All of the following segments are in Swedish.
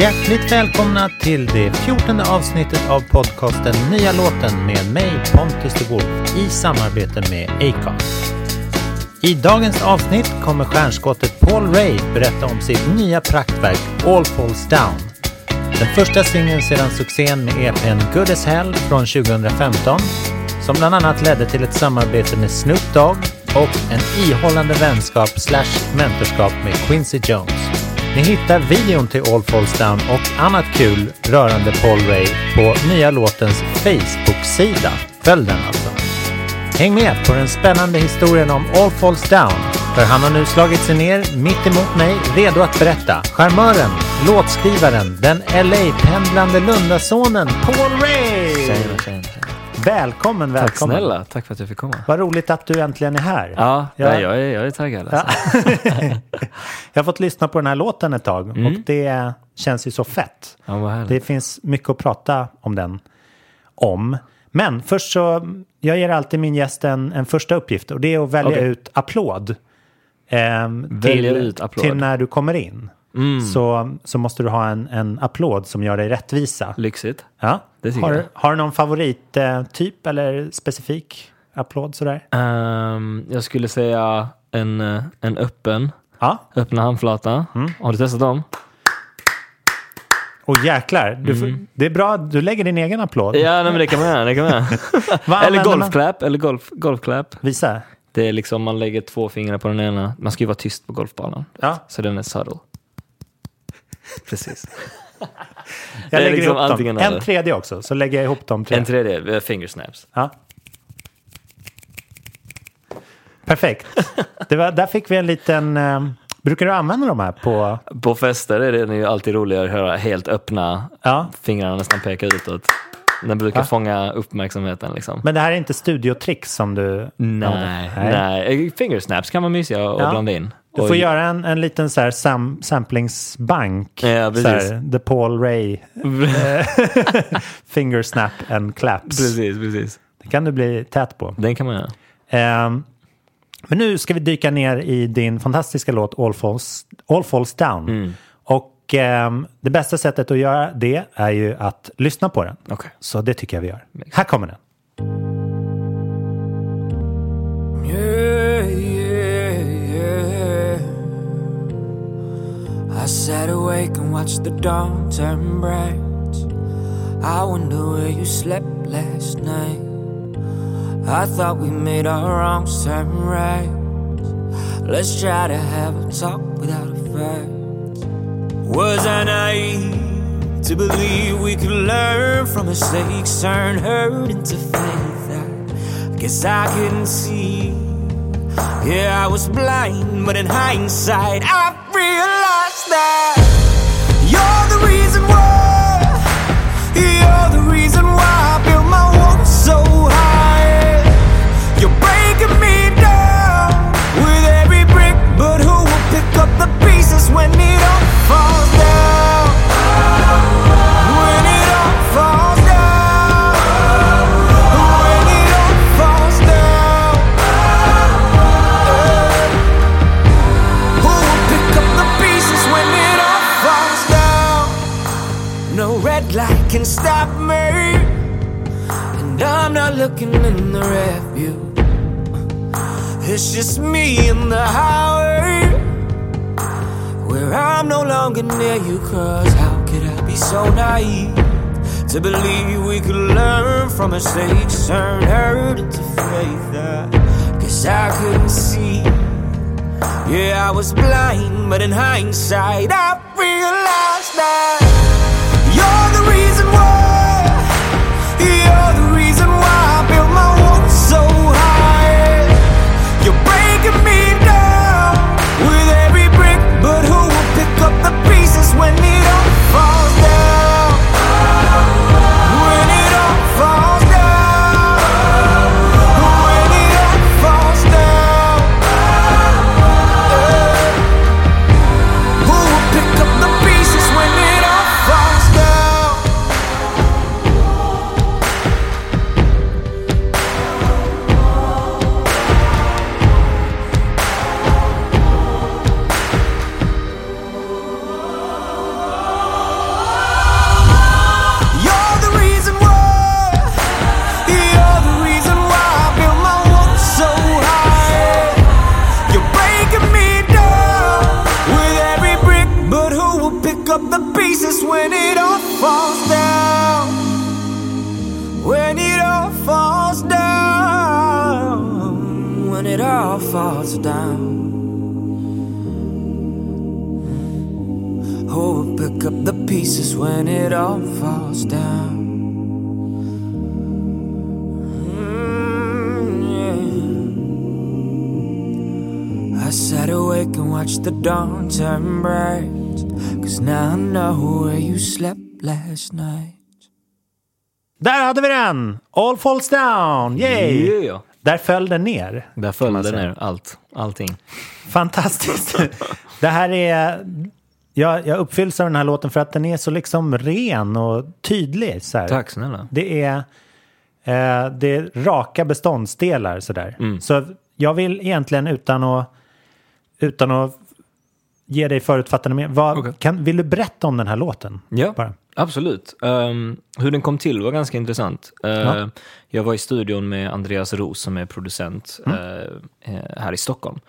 Hjärtligt välkomna till det fjortonde avsnittet av podcasten Nya låten med mig Pontus de Wolf i samarbete med Acast. I dagens avsnitt kommer stjärnskottet Paul Ray berätta om sitt nya praktverk All Falls Down. Den första singeln sedan succén med EPn Good as Hell från 2015 som bland annat ledde till ett samarbete med Snoop Dogg och en ihållande vänskap slash mentorskap med Quincy Jones. Ni hittar videon till All Falls Down och annat kul rörande Paul Ray på nya låtens Facebook-sida. Följ den alltså. Häng med på den spännande historien om All Falls Down. För han har nu slagit sig ner mitt emot mig, redo att berätta. Charmören, låtskrivaren, den LA-pendlande Lundasonen Paul Ray! Tjena, tjena, tjena. Välkommen, välkommen. Tack snälla, tack för att jag fick komma. Vad roligt att du äntligen är här. Ja, Ja. Nej, jag, är, jag är taggad alltså. Jag har fått lyssna på den här låten ett tag Mm. och det känns ju så fett. Ja. Det finns mycket att prata om den om. Men först så, jag ger alltid min gäst en, en första uppgift och det är att välja Okej. ut applåd. Väljer till, ut applåd. Till när du kommer in. Så, så måste du ha en, en applåd som gör dig rättvisa. Lyxigt. Ja. Har, har du någon favorittyp eller specifik applåd sådär? Ehm, jag skulle säga en, eh, en öppen, Ja. öppna handflata. Har du testat dem? Och jäklar, du, får- det är bra du lägger din egen applåd. Mm. Ja, nej, men det kan man göra. Det kan man göra. Eller golfklapp, eller golf, golfklapp. Visa. Det är liksom, man lägger två fingrar på den ena. Man ska ju vara tyst på golfbanan. Ja. Så den är subtle. Precis. Jag lägger liksom ihop dem. En tredje också, så lägger jag ihop de tre. En tredje, fingersnaps. Ja. Perfekt. Det var, där fick vi en liten... Eh, brukar du använda de här på... På fester är det ju alltid roligare att höra helt öppna, Ja. fingrarna nästan peka utåt. Den brukar Va? fånga uppmärksamheten liksom. Men det här är inte studiotricks som du... Nej, nej. Fingersnaps kan vara mysiga att Ja. blanda in. Du får Och- göra en, en liten så här sam, samplingsbank. Ja, så här, The Paul Ray eh, Finger Snap and Claps. Precis, precis. Det kan du bli tät på. Den kan man göra. Ehm, men nu ska vi dyka ner i din fantastiska låt All Falls, All Falls Down. Mm. Och ehm, det bästa sättet att göra det är ju att lyssna på den. Okej. Så det tycker jag vi gör. Här kommer den. Sat awake and watched the dawn turn bright. I wonder where you slept last night. I thought we made our wrongs turn right. Let's try to have a talk without a fight. Was I naive to believe we could learn from mistakes, turn hurt into faith? I guess I couldn't see. Yeah, I was blind, but in hindsight, I realized that you're the reason why. And I'm not looking in the rearview. It's just me and the highway, where I'm no longer near you. Cause how could I be so naive to believe we could learn from mistakes, turn hurt into faith? I guess I couldn't see. Yeah, I was blind, but in hindsight, I realized that falls down. Who will pick up the pieces when it all falls down? Mm, yeah. I sat awake and watched the dawn turn bright. Cause now I know where you slept last night. Där hade vi den! All falls down! Yay! Yeah. Där föll den ner. Där föll säga. ner allt, allting. Fantastiskt. det här är... Jag, jag uppfylls av den här låten för att den är så liksom ren och tydlig. Så här. Tack snälla. Det är, eh, det är raka beståndsdelar sådär. Mm. Så jag vill egentligen utan att, utan att ge dig förutfattade med. Vad, Okej. kan, vill du berätta om den här låten? Ja, Bara. Absolut. Ehm, hur den kom till var ganska intressant. Eh, Ja. Jag var i studion med Andreas Ros som är producent Mm. eh, här i Stockholm.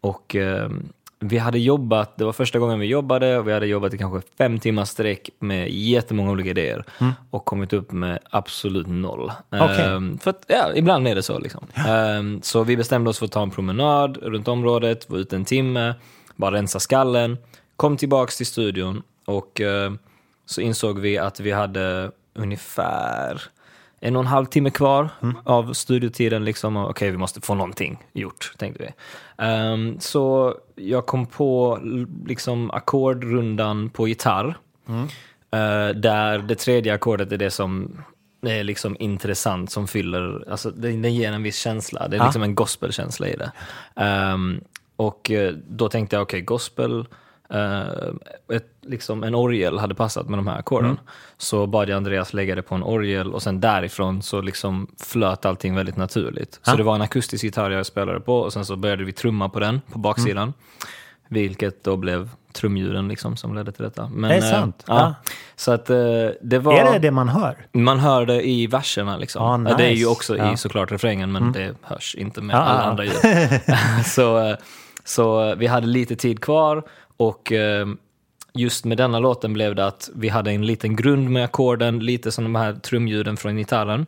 Och ehm, vi hade jobbat, det var första gången vi jobbade och vi hade jobbat i kanske fem timmar sträck med jättemånga olika idéer och kommit upp med absolut noll. Mm. Okej. Ehm, för att, ja, ibland är det så liksom. Ehm, så vi bestämde oss för att ta en promenad runt området, var ute en timme, bara rensa skallen, kom tillbaks till studion och eh, så insåg vi att vi hade ungefär en och en halv timme kvar av studiotiden. Liksom. Okej, vi måste få någonting gjort, tänkte vi. Ehm, så jag kom på liksom ackordrundan på gitarr. Eh, där det tredje ackordet är det som är liksom intressant, som fyller, alltså det, det ger en viss känsla. Det är Ja. liksom en gospelkänsla i det. Ehm, och eh, då tänkte jag, okej, gospel, eh, ett, liksom en orgel hade passat med de här ackorden. Mm. Så bad jag Andreas lägga det på en orgel och sen därifrån så liksom flöt allting väldigt naturligt. Så Ja. det var en akustisk gitarr jag spelade på och sen så började vi trumma på den på baksidan. Mm. Vilket då blev trumljuden liksom som ledde till detta. Men, Det är eh, sant. ja. Ja. Så att eh, det var... Är det det man hör? Man hör det i verserna liksom. Ah, Ja, Det är ju nice. också Ja. i såklart refrängen, men det hörs inte med Ah, alla ah. andra ljud. så, eh, så eh, vi hade lite tid kvar och eh, just med denna låten blev det att vi hade en liten grund med ackorden, lite som de här trumljuden från gitarren.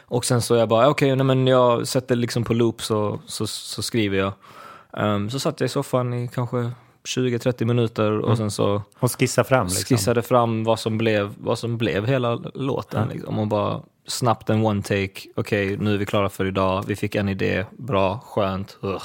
Och sen så jag bara, okej, nej, men jag sätter liksom på loop så, så, så skriver jag. Ehm, så satt jag i soffan i kanske 20-30 minuter och sen så Och skissa fram liksom. skissade fram vad som blev, vad som blev hela låten. Liksom, och bara snabbt en one take. Okej, nu är vi klara för idag. Vi fick en idé. Bra, skönt. Ja,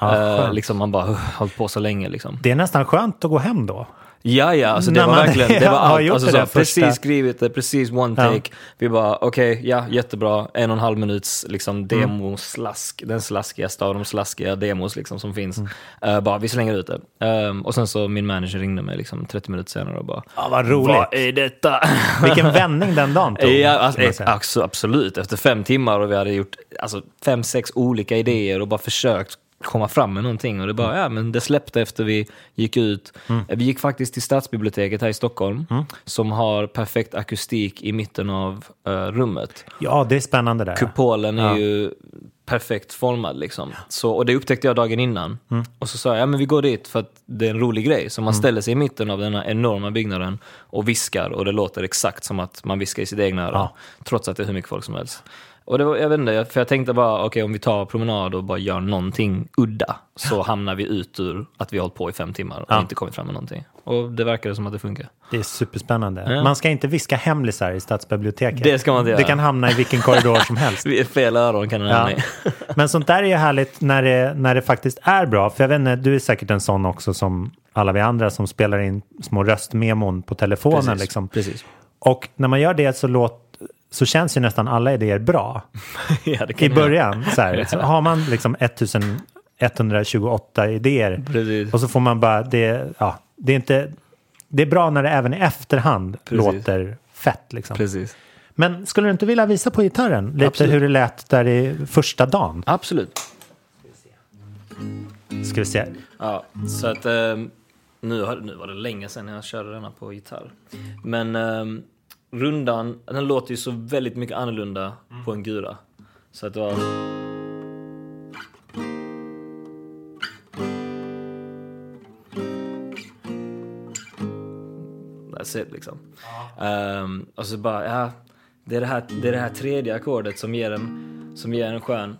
Eh, skönt. liksom, man bara uh, hållit på så länge. Liksom. Det är nästan skönt att gå hem då. Ja, ja, alltså det När var man verkligen, det var har allt. gjort Alltså, det så, där första- precis skrivit det, precis one take. Vi bara, okej, ja, jättebra. En och en halv minuts liksom, Mm. demoslask, den slaskigaste av de slaskiga demos liksom, som finns. Mm. Eh, bara, vi slänger ut det. Ehm, och sen så min manager ringde mig liksom, 30 minuter senare och bara, Ja, vad roligt. vad är detta? Vilken vändning den dagen tog. Ja, alltså, kan man eh, absolut. Efter fem timmar och vi hade gjort alltså, fem, sex olika idéer och bara försökt komma fram med någonting. Och det bara, ja men det släppte efter vi gick ut. Mm. Vi gick faktiskt till Stadsbiblioteket här i Stockholm, som har perfekt akustik i mitten av eh, rummet. Ja, det är spännande där. Kupolen är Ja. ju perfekt formad liksom. Så, och det upptäckte jag dagen innan. Mm. Och så sa jag, ja men vi går dit för att det är en rolig grej. Så man ställer sig i mitten av den här enorma byggnaden och viskar och det låter exakt som att man viskar i sitt egna öra. Ja. Trots att det är hur mycket folk som helst. Och det var, jag vet inte, för jag tänkte bara, okej om vi tar promenad och bara gör någonting udda, så hamnar vi ut ur att vi har hållit på i fem timmar och Ja. inte kommit fram med någonting. Och det verkade som att det funkar. Det är superspännande. Ja. Man ska inte viska hemlisar i stadsbiblioteket. Det ska man inte göra. Det kan hamna i vilken korridor som helst. Fel öron kan det Ja. hamna i. Men sånt där är ju härligt när det, när det faktiskt är bra. För jag vet inte, du är säkert en sån också som alla vi andra som spelar in små röstmemon på telefonen. Precis, Liksom. precis. Och när man gör det så, låt, så känns ju nästan alla idéer bra. ja, I början. Så, här, så har man liksom 1128 idéer Precis. och så får man bara, det, ja, det är inte, det är bra när det även i efterhand Precis. låter fett liksom. Precis. Men skulle du inte vilja visa på gitarren lite Absolut. hur det lät där i första dagen? Absolut. Ska vi se. Ja, så att ehm, nu, har, nu var det länge sedan jag körde denna på gitarr. Men ehm, rundan, den låter ju så väldigt mycket annorlunda på en gura. Så att det var... That's it liksom. Ehm, och så bara, ja, det är det här, det är det här tredje ackordet som ger en, som ger en skön...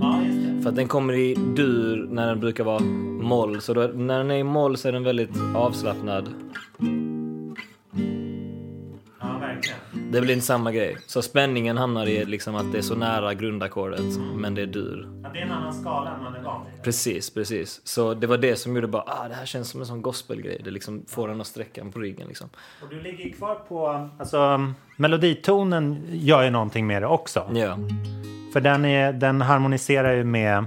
Ja, För att den kommer i dur när den brukar vara moll. Så då, när den är i moll så är den väldigt avslappnad. Det blir inte samma grej. Så spänningen hamnar i liksom att det är så nära grundackordet, men det är dur. det är en annan skala än man är van vid. Precis, precis. Så det var det som gjorde bara, ah, det här känns som en sån gospelgrej. Det liksom får en att sträcka på ryggen liksom. Och du ligger kvar på... Alltså, meloditonen gör ju någonting med det också. Ja, För den, är, den harmoniserar ju med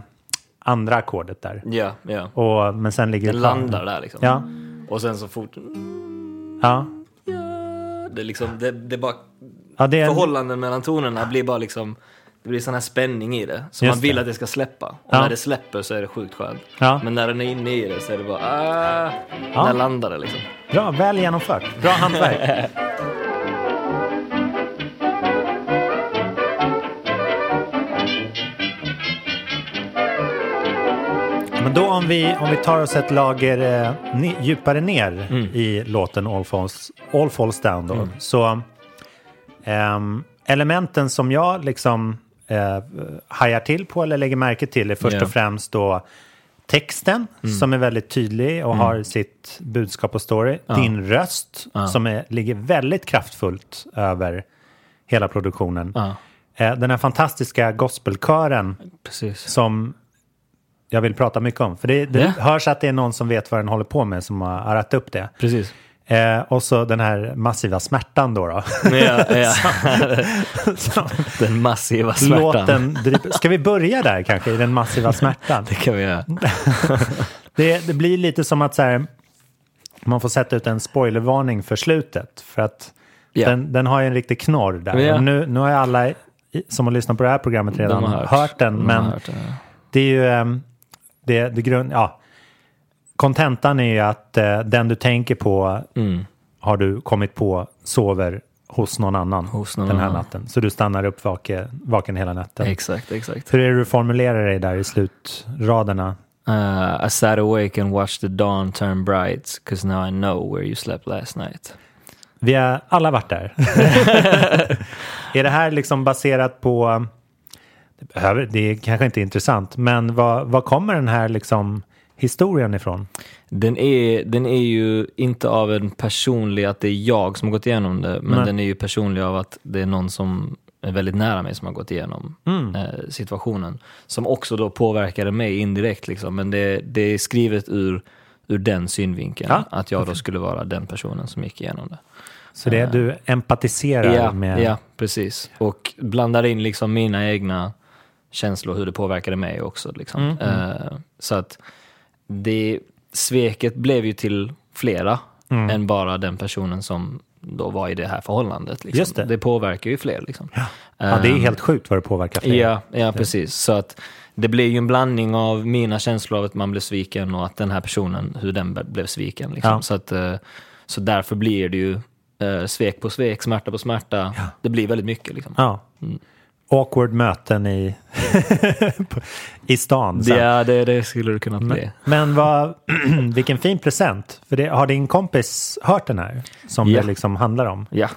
andra ackordet där. ja, ja. Och, men sen ligger Den det kvar. landar där liksom. Ja, Och sen så fort... ja. Det liksom, det, det bara... ja det en, Förhållanden mellan tonerna blir bara liksom... Det blir sån här spänning i det. Så Just man vill att det ska släppa. Och Ja. när det släpper så är det sjukt skönt. Ja. Men när den är inne i det så är det bara... Ah. När landar det liksom. Bra, väl genomfört. Bra hantverk. Men då om vi, om vi tar oss ett lager eh, ne- djupare ner Mm. i låten All Falls, All Falls Down då. Så ehm, elementen som jag liksom eh, hajar till på eller lägger märke till är först Ja. och främst då texten Mm. som är väldigt tydlig och har sitt budskap och story. Din röst som är, ligger väldigt kraftfullt över hela produktionen. Ja. Eh, den här fantastiska gospelkören Precis. som jag vill prata mycket om. För det, det Ja. hörs att det är någon som vet vad den håller på med som har arrat upp det. Precis. Eh, och så den här massiva smärtan då. då. Ja, ja. Som Den massiva smärtan. Låten, drip- ska vi börja där kanske, i den massiva smärtan? Det kan vi göra. Det, det blir lite som att så här, man får sätta ut en spoilervarning för slutet. För att Ja. den, den har ju en riktig knorr där. Och Nu, nu har ju alla som har lyssnat på det här programmet redan De har hört. den. De Men hört ja. det är ju... Det, det grund, ja. Kontentan är ju att eh, den du tänker på Mm. har du kommit på sover hos någon annan Hos någon den här annan. natten. Så du stannar upp vake, vaken hela natten. Exakt, exakt. Hur är det du formulerar dig där i slutraderna? Uh, I sat awake and watched the dawn turn bright, cause now I know where you slept last night. Vi har alla varit där. är det här liksom baserat på... Det, behöver, det är kanske inte intressant, men vad, vad kommer den här liksom historien ifrån? Den är, den är ju inte av en personlig, att det är jag som har gått igenom det, men Nej. den är ju personlig av att det är någon som är väldigt nära mig som har gått igenom Mm. eh, situationen. Som också då påverkade mig indirekt, liksom. men det, det är skrivet ur, ur den synvinkeln. Ja. Att jag då skulle vara den personen som gick igenom det. Så det, du empatiserar Ja, med... ja, precis. Och blandar in liksom mina egna känslor, hur det påverkade mig också. Liksom. Mm, Eh, så att det, sveket blev ju till flera Mm. än bara den personen som då var i det här förhållandet. Liksom. Just det. påverkar ju fler. Liksom. Ja, det är helt sjukt vad det påverkar fler. Ja, ja precis. Så att det blir ju en blandning av mina känslor av att man blev sviken och att den här personen, hur den blev sviken. Liksom. Ja. Så, att, eh, så därför blir det ju eh, svek på svek, smärta på smärta. Det blir väldigt mycket. Liksom. Ja. Awkward möten i, i stan. sen. Ja, det, det skulle det kunna bli. Men vad, vilken fin present. För det, har din kompis hört den här? Som Ja. det liksom handlar om. Ja,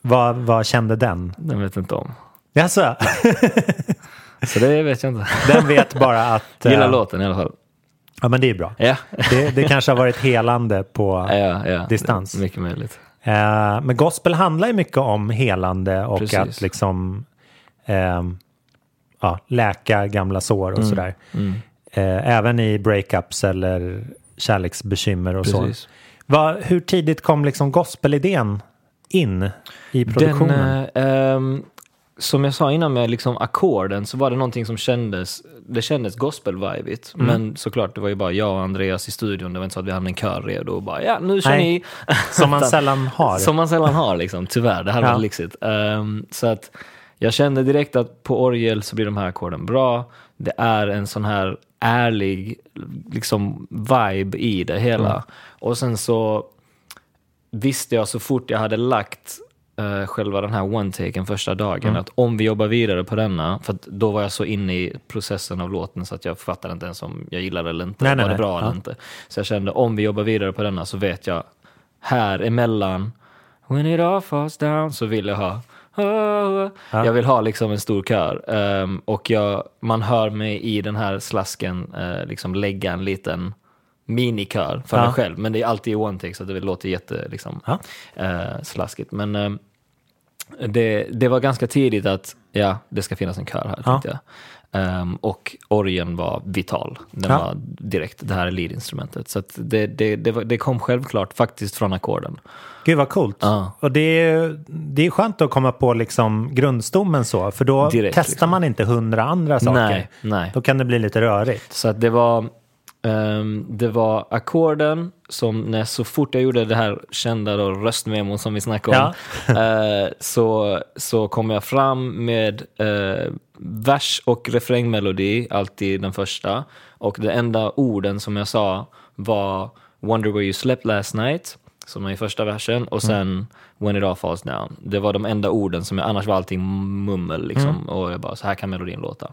Vad, vad kände den? den vet inte om. Jaså? Så det vet jag inte. Den vet bara att... Gillar eh, låten i alla fall. Ja, men det är bra. Ja, Det, det kanske har varit helande på... ja, ja. Distans. Mycket möjligt. Eh, men gospel handlar ju mycket om helande och Precis. att liksom ehm, ja, läka gamla sår och Mm. sådär. Eh, även i breakups eller kärleksbekymmer och så. Precis. Vad- hur tidigt kom liksom gospelidén in i produktionen? Den, eh, ehm, som jag sa innan med liksom ackorden så var det någonting som kändes, det kändes gospel-vibigt. Mm. Men såklart, det var ju bara jag och Andreas i studion. Det var inte så att vi hade en kör redo och bara ja, nu kör Nej, ni. som man sällan har. Som man sällan har liksom, tyvärr. Det här Ja. var lyxigt. Ehm, så att jag kände direkt att på orgel så blir de här ackorden bra. Det är en sån här ärlig liksom vibe i det hela. Mm. Och sen så visste jag så fort jag hade lagt eh, själva den här one-taken första dagen, Mm. att om vi jobbar vidare på denna, för då var jag så inne i processen av låten så att jag fattade inte ens om jag gillade eller inte, Nej, nej, var det nej. bra eller Ja. inte. Så jag kände, om vi jobbar vidare på denna så vet jag, här emellan, when it all falls down, så vill jag ha Jag vill ha liksom en stor kör. Ehm, och jag, man hör mig i den här slasken eh, liksom lägga en liten minikör för Ja. mig själv. Men det är alltid i one take så det låter jätte liksom, Ja. eh, slaskigt. Men ehm, det, det var ganska tidigt att ja, det ska finnas en kör här, Ja. tänkte jag. Ehm, och orgen var vital. Den Ja. var direkt, det här är leadinstrumentet. Så det, det, det, var, det kom självklart faktiskt från ackorden. Gud vad coolt. Ja. Och det är, det är skönt att komma på liksom grundstommen så, för då Direkt, testar liksom. man inte hundra andra saker. Nej, nej. Då kan det bli lite rörigt. Så att det var, det var ackorden som när så fort jag gjorde det här kända då, röstmemon som vi snackade om, eh, så, så kom jag fram med eh, vers och refrängmelodi, alltid den första. Och det enda orden som jag sa var Wonder where you slept last night, som är i första versen, och sen When it all falls down. Det var de enda orden som jag, annars var allting mummel liksom. Och jag bara, så här kan melodin låta.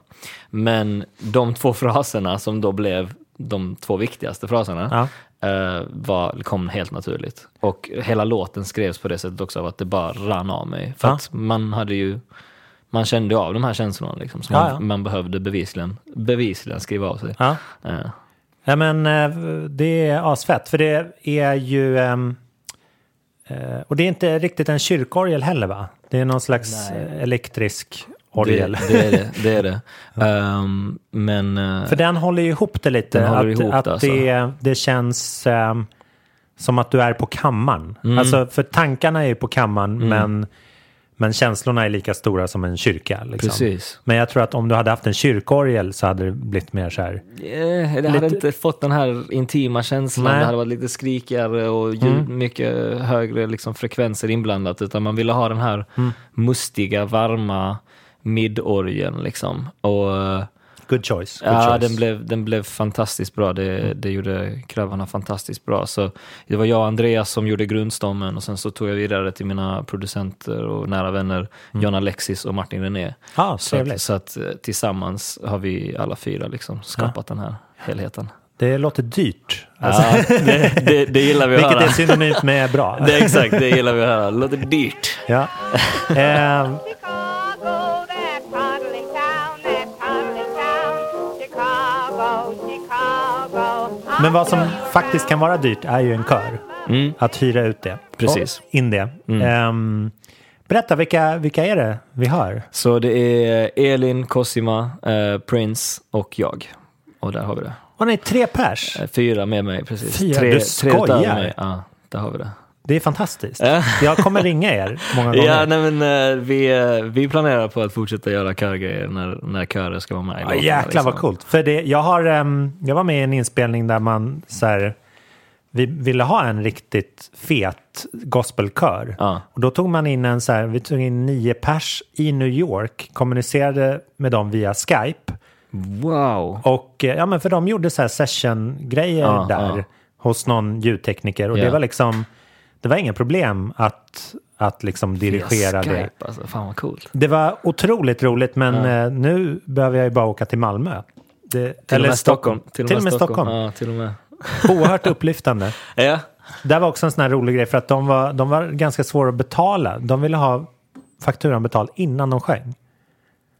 Men de två fraserna som då blev de två viktigaste fraserna eh, var, kom helt naturligt. Och hela låten skrevs på det sättet också av att det bara rann av mig. För Ja. att man hade ju, man kände av de här känslorna liksom. Så Ja, man, ja. man behövde bevisligen, bevisligen skriva av sig. Ja. Eh, Ja, men eh, det är asfett, för det är ju... eh, och det är inte riktigt en kyrkorgel heller va? Det är någon slags eh, elektrisk orgel. Det, det är det. det, är det. Ehm, men För den håller ju ihop det lite. Den att ihop att det, alltså. det, känns ehm, som att du är på kammaren. Mm. Alltså, för tankarna är ju på kammaren, men, men känslorna är lika stora som en kyrka. Liksom. Precis. Men jag tror att om du hade haft en kyrkorgel så hade det blivit mer så här. eh, det hade Lite- inte fått den här intima känslan. Nej. Det hade varit lite skrikigare och ljud, mycket högre liksom, frekvenser inblandat. Utan man ville ha den här mustiga, varma midorgeln. Liksom. Och, eh, Good choice. Good Ja, choice. den blev, den blev fantastiskt bra. Det, det gjorde Klövarna fantastiskt bra. Så det var jag och Andreas som gjorde grundstommen och sen så tog jag vidare till mina producenter och nära vänner John Alexis och Martin René. Ja, så, att, så att eh, tillsammans har vi alla fyra liksom skapat den här helheten. Det låter dyrt. Alltså, Ja, det, det, det gillar vi att vilket höra. är synonymt med bra. Det exakt, det gillar vi att höra. Låter dyrt. Ja. Ehm, men vad som faktiskt kan vara dyrt är ju en kör. Att hyra ut det. Precis. In det. Ehm, berätta, vilka, vilka är det vi hör? Så det är Elin, Cosima, eh, Prince och jag. Och där har vi det. Och ni är tre pers. Eh, Fyra med mig, precis. Fyra? Tre, Du tre utöver skojar? mig. Ja, där har vi det. Det är fantastiskt. Ja. Jag kommer ringa er många gånger. Ja, nej, men, eh, vi, eh, vi planerar på att fortsätta göra körgrejer när, när körer ska vara med i Ja, jäklar vad liksom. coolt. För det, jag, har, ehm, jag var med i en inspelning där man så här, vi ville ha en riktigt fet gospelkör. Ja. Och då tog man in en så här, vi tog in nio pers i New York, kommunicerade med dem via Skype. Wow! Och eh, ja, men för de gjorde så här session-grejer Ja, där hos någon ljudtekniker. Och det Ja. var liksom, det var inga problem att, att liksom dirigera Via det. Skype, alltså. Fan vad coolt. Det var otroligt roligt, men eh, nu behöver jag ju bara åka till Malmö. Det, Till och med Stockholm. Till, och med Stockholm. Ja, till och med. Oerhört upplyftande. Ja. Det var också en sån här rolig grej för att de var, de var ganska svåra att betala. De ville ha fakturan betald innan de sjöng.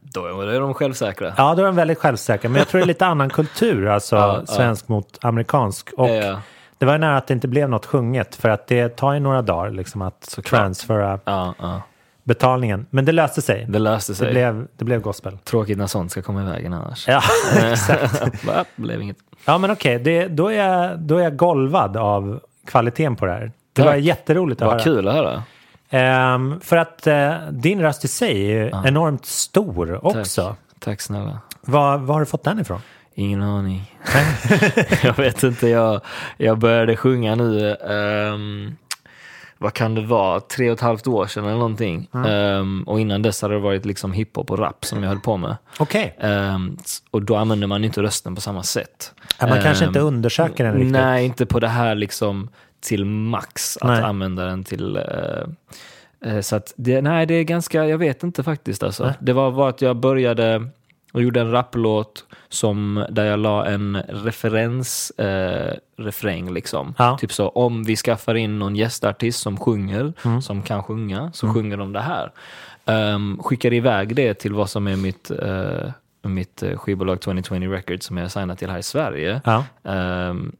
Då är de självsäkra. Ja, då är de väldigt självsäkra. Men jag tror det är lite annan kultur, alltså Ja, ja. svensk mot amerikansk. Och Ja. Det var nära att det inte blev något sjunget för att det tar ju några dagar liksom att transfera Ja, ja. betalningen. Men det löste sig. Det löste sig. Det blev, det blev gospel. Tråkigt när sånt ska komma i vägen annars. Ja, exakt. Va? blev inget. Ja, men okej, det, då, är jag, då är jag golvad av kvaliteten på det här. Det Tack. var jätteroligt att Vad höra. kul att höra. Ehm, för att eh, din röst i sig är ju enormt stor också. Tack. Tack snälla. Var, var har du fått den ifrån? Ingen aning. jag vet inte, jag, jag började sjunga nu, ehm, vad kan det vara, tre och ett halvt år sedan eller någonting. Ehm, och innan dess hade det varit liksom hiphop och rap som jag höll på med. Okej, Ehm, s- och då använder man inte rösten på samma sätt. Ja, man kanske inte Ehm, undersöker den riktigt. Nej, inte på det här liksom till max, att Nej. använda den till... eh, så att det, nej, det är ganska, jag vet inte faktiskt alltså. Det var, var att jag började och gjorde en rapplåt som, där jag la en referens eh, refräng liksom. Ja. Typ så, om vi skaffar in någon gästartist som sjunger, som kan sjunga, så sjunger de det här. Um, skickar iväg det till vad som är mitt, eh, mitt eh, skivbolag 2020 Records som jag är signat till här i Sverige. Ja. Um,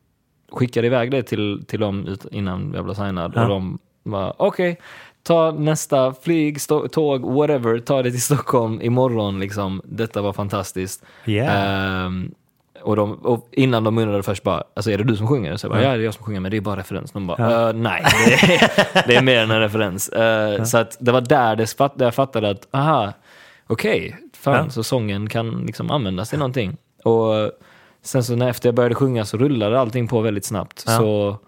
skickade iväg det till, till dem innan jag blev signad Ja. och de var okej, ta nästa flyg, tåg, whatever, ta det till Stockholm imorgon liksom. Detta var fantastiskt. Yeah. Ehm, och, de, och innan de undrade först bara, alltså är det du som sjunger? Så jag bara, ja det är jag som sjunger men det är bara referens. De bara, "Eh, nej, det är, det är mer än en referens. Eh, Så att det var där, det fatt, där jag fattade att, aha, okej, fan, Ja. så sången kan liksom användas till någonting. Och sen så när efter jag började sjunga så rullade allting på väldigt snabbt. Ja. Så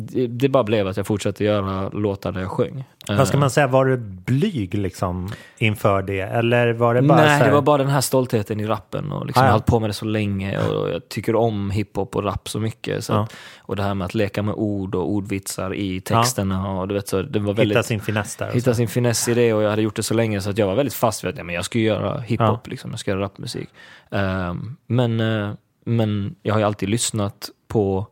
det, det bara blev att jag fortsatte göra låtar där jag sjöng. Vad ska Eh, man säga, var du blyg liksom inför det? Eller var det bara Nej, här, det var bara den här stoltheten i rappen. Och liksom Ah, ja. Jag har hållit på med det så länge och jag tycker om hiphop och rap så mycket. Så Ja. att, och det här med att leka med ord och ordvitsar i texterna. Och du vet, så, det var väldigt, hitta sin finess där? hitta sin finess i det och jag hade gjort det så länge så att jag var väldigt fast vid att ja, men jag ska göra hiphop, Ja. liksom, jag ska göra rapmusik. Ehm, men, eh, men jag har ju alltid lyssnat på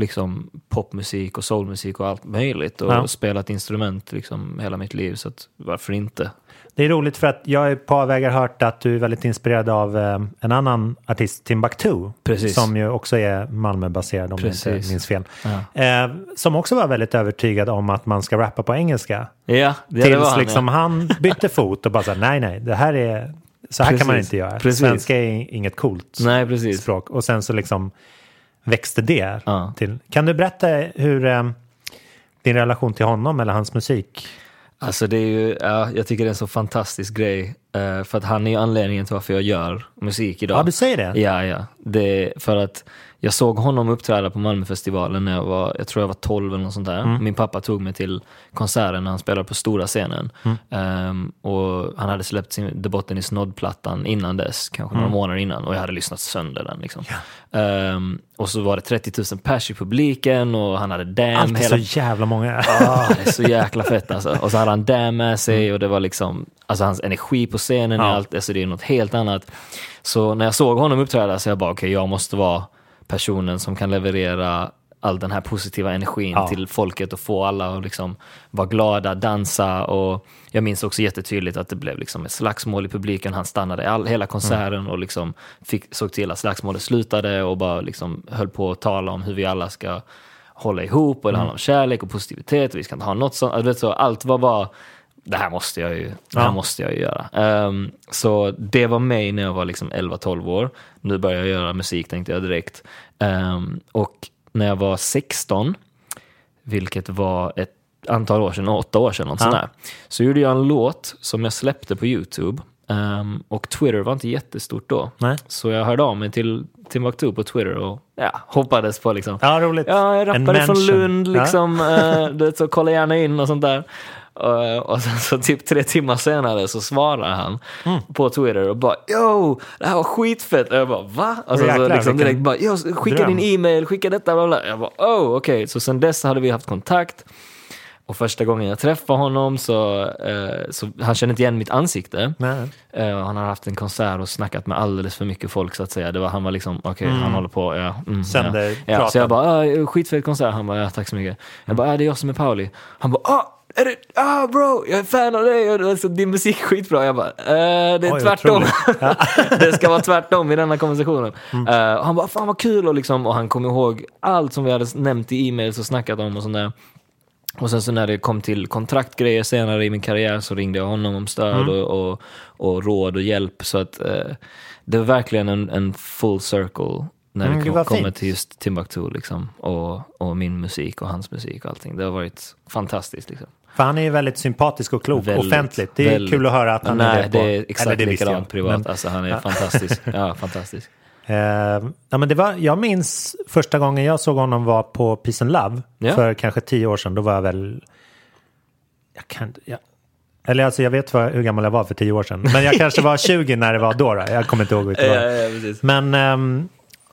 liksom, popmusik och soulmusik och allt möjligt och Ja. spelat instrument liksom, hela mitt liv, så att, varför inte? Det är roligt för att jag på avvägar hört att du är väldigt inspirerad av eh, en annan artist, Timbuktu. Precis. Som ju också är Malmöbaserad om jag inte Precis. minns fel. Ja. Eh, som också var väldigt övertygad om att man ska rappa på engelska. Ja, det, Tills det han, liksom ja. han bytte fot och bara sa nej, nej, det här är, så här kan man Precis. inte göra. Precis. Svenska är inget coolt Nej, precis. språk. Och sen så liksom växte det Ja. till. Kan du berätta hur eh, din relation till honom eller hans musik? Alltså det är ju, ja, jag tycker det är en så fantastisk grej. eh, för att han är ju anledningen till varför jag gör musik idag. Ja, du säger det? Ja, ja. Det är för att jag såg honom uppträda på Malmöfestivalen när jag var, jag tror jag var 12 eller något sånt där. Mm. Min pappa tog mig till konserten när han spelade på stora scenen. Mm. Ehm, och han hade släppt sin The Botanist Nod-plattan innan dess, kanske Mm. några månader innan. Och jag hade lyssnat sönder den. Liksom. Ehm, och så var det 30 000 pers i publiken och han hade Damn Alltid hela så jävla många. Ah, det är så jäkla fett alltså. Och så hade han Damn med sig och det var liksom, alltså hans energi på scenen, Ja. allt, alltså det är något helt annat. Så när jag såg honom uppträda så jag bara, okej jag måste vara personen som kan leverera all den här positiva energin Ja. till folket och få alla att liksom vara glada, dansa och jag minns också jättetydligt att det blev liksom ett slagsmål i publiken. Han stannade all, hela konserten och liksom fick, såg till att slagsmålet slutade och bara liksom höll på att tala om hur vi alla ska hålla ihop och det handlar om kärlek och positivitet och vi ska inte ha något sånt. Alltså, allt var bara, det här måste jag ju, det här Ja. måste jag ju göra. Ehm, så det var mig när jag var liksom 11-12 år. Nu börjar jag göra musik tänkte jag direkt. Ehm, och när jag var 16, vilket var ett antal år sedan, åtta år sedan, något Ja. där, så gjorde jag en låt som jag släppte på YouTube. Ehm, och Twitter var inte jättestort då. Nej. Så jag hörde av mig till Timbuktu på Twitter och ja, hoppades på liksom Ja, roligt. Ja, jag rappade från. Lund Ja. liksom. eh, du vet, så kolla gärna in och sånt där. Eh, och sen så typ tre timmar senare så svarar han Mm. på Twitter och bara “Yo, det här var skitfett”. Och jag bara “Va?” Och sen så liksom direkt bara “Yo, skicka dröm." din e-mail, skicka detta”. Bla bla. Jag bara “Oh, okej”. Så sen dess hade vi haft kontakt. Och första gången jag träffade honom så, eh, så han kände inte igen mitt ansikte. Eh, han har haft en konsert och snackat med alldeles för mycket folk så att säga. Det var, han var liksom, okej, han håller på, ja. Mm, Sönder ja. ja. Så jag bara, ah, skitfet konsert. Han bara, ja tack så mycket. Jag bara, ah, det är jag som är Pauli. Han bara, ah, är det, ah bro, jag är fan av dig. Och alltså, din musik är skitbra. Jag bara, eh, det är Oj, tvärtom. det ska vara tvärtom i denna konversationen. Mm. Och han bara, fan vad kul. Och, liksom, och han kom ihåg allt som vi hade nämnt i e-mails och snackat om och sånt där. Och sen så när det kom till kontraktgrejer senare i min karriär så ringde jag honom om stöd Mm. och, och, och råd och hjälp. Så att eh, det var verkligen en, en full circle när Mm, det det kommer fint. till just Timbuktu liksom, och, och min musik och hans musik och allting. Det har varit fantastiskt. Liksom. För han är ju väldigt sympatisk och klok Väldigt, offentligt. Det är väldigt. kul att höra att han Nej, är det. På. det är exakt Eller det visste likadant privat. Men, Alltså, han är fantastisk. Ja, fantastisk. eh, ja, men det var, jag minns första gången jag såg honom var på Peace and Love Ja. för kanske tio år sedan. Då var jag väl... Jag kan. Jag, eller alltså jag vet vad, hur gammal jag var för tio år sedan. Men jag kanske var 20 när det var då. då. Jag kommer inte ihåg vilket det var. ja, precis. Men, ehm,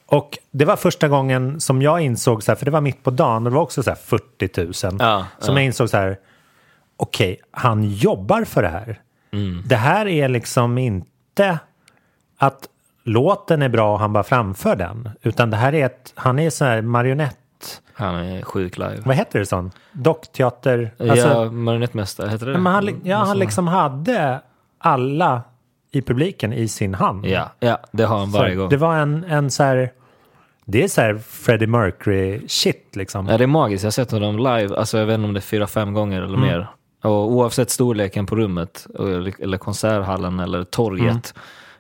och det var första gången som jag insåg, så här, för det var mitt på dagen och det var också så här 40 000. Ja, som ja. jag insåg så här, okej, han jobbar för det här. Mm. Det här är liksom inte att låten är bra och han bara framför den. Utan det här är ett, han är så här marionett, Han är sjuk live. vad heter det sån? Dockteater. Alltså, ja, marionettmästare, heter det men han, ja, han liksom hade alla i publiken i sin hand. Ja, ja, det har han Så varje gång. Det var en, en så här, det är så här Freddie Mercury shit liksom. Ja, det är magiskt. Jag har sett honom live, alltså jag vet inte om det är fyra, fem gånger eller Mm. mer. Och oavsett storleken på rummet, eller eller konserthallen eller torget,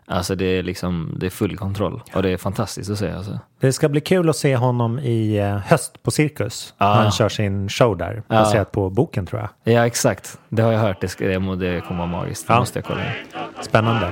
Mm. alltså det är liksom, det är full kontroll. Och det är fantastiskt att se alltså. Det ska bli kul att se honom i eh, höst på Cirkus. När han kör sin show där, Ja. baserat på boken tror jag. Ja, exakt. Det har jag hört. Det, ska, det, kommer vara magiskt. Det Ja. måste jag kolla. Spännande.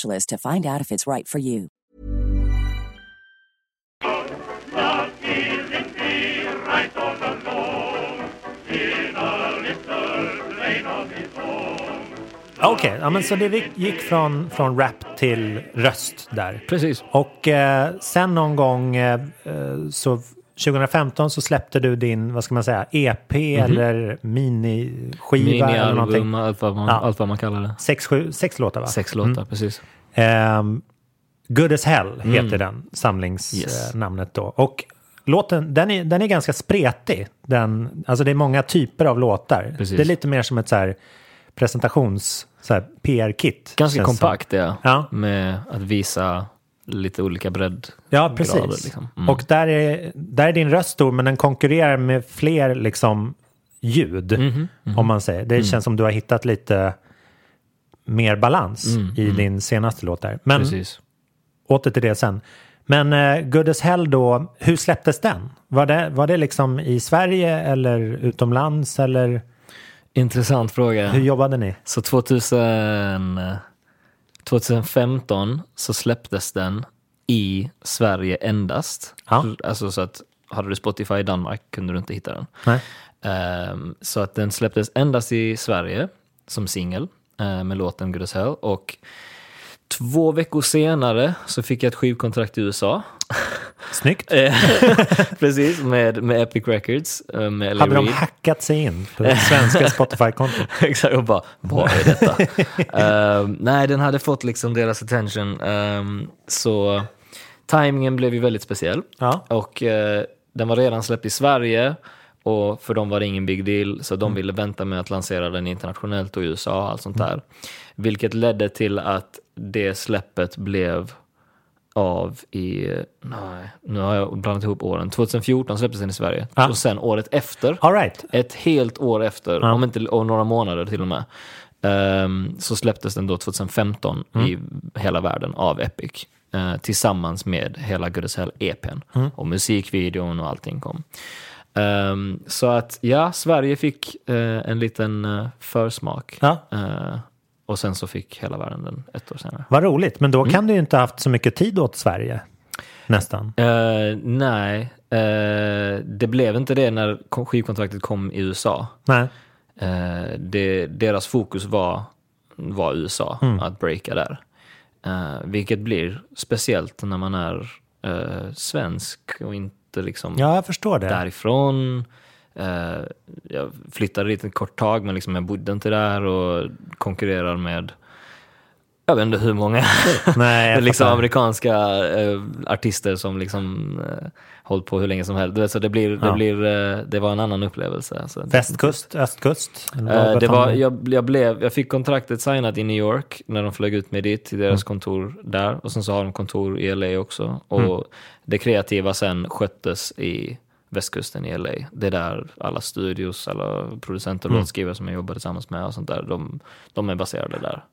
to find out if it's right for you. Okej, ja, men så det gick- gick från, från rap till röst där. Precis. Och eh, sen någon gång eh, eh, så 2015 så släppte du din, vad ska man säga, EP eller miniskiva eller någonting. Allt vad, man, Ja. allt vad man kallar det. Sex, sju, sex låtar va? Sex låtar, precis. Ehm, Good as hell heter den samlingsnamnet då. Och låten, den är, den är ganska spretig. Den, alltså det är många typer av låtar. Precis. Det är lite mer som ett så här presentations, så här PR-kit. Ganska kompakt, ja. Ja. Med att visa lite olika bredd. Ja, precis. grader, liksom. Mm. Och där är, där är din röst stor, men den konkurrerar med fler liksom ljud, Mhm, om man säger. Mm. Det känns som du har hittat lite mer balans i din senaste låt där. Men Mm, Precis. åter till det sen. Men uh, Good as Hell då, hur släpptes den? Var det, var det liksom i Sverige eller utomlands eller Intressant fråga. hur jobbade ni? Så 2000, eh, 2015 så släpptes den i Sverige endast. Ja. Alltså så att hade du Spotify i Danmark kunde du inte hitta den. Ehm, så att den släpptes endast i Sverige som singel eh, med låten Good as Hell. Och två veckor senare så fick jag ett skivkontrakt i USA. Snyggt. Eh, Precis, med, med Epic Records. eh, Med Hade de hackat sig in på det svenska Spotify-kontot? Exakt, och bara, vad är detta? Ehm, nej, den hade fått liksom deras attention. Ehm, så timingen blev ju väldigt speciell. Ja. Och eh, den var redan släppt i Sverige och för dem var det ingen big deal, så de ville vänta med att lansera den internationellt och i USA och allt sånt där. Vilket ledde till att det släppet blev av i, nej, nu har jag blandat ihop åren. 2014 släpptes den i Sverige Ja. och sen året efter All right. ett helt år efter, Ja. om inte och några månader till och med, ehm, så släpptes den då 2015 i hela världen av Epic. eh, tillsammans med hela Good as Hell EPn. Och musikvideon och allting kom. Ehm, så att ja, Sverige fick eh, en liten uh, försmak. Ja. Och sen så fick hela världen den ett år senare. Vad roligt, men Mm. då kan du ju inte haft så mycket tid åt Sverige. Nästan. Eh, nej, eh, det blev inte det när skivkontraktet kom i USA. Nej. Eh, det, deras fokus var, var USA, att breaka där. Vilket blir speciellt när man är svensk och inte liksom Ja, jag förstår det. därifrån. Eh, jag flyttade dit ett kort tag men liksom jag bodde inte där och konkurrerar med jag vet inte hur många Nej, liksom amerikanska eh, artister som liksom eh, hållit på hur länge som helst. Vet, Så det, blir, det, Ja. blir, eh, det var en annan upplevelse. Alltså. Västkust, östkust? Eh, det var, jag, jag, blev, jag fick kontraktet signat i New York när de flög ut mig dit till deras kontor där. Och sen så har de kontor i LA också. Och det kreativa sen sköttes i västkusten i LA. Det är där alla studios, alla producenter och låtskrivare som jag jobbar tillsammans med och sånt där, de, de är baserade där.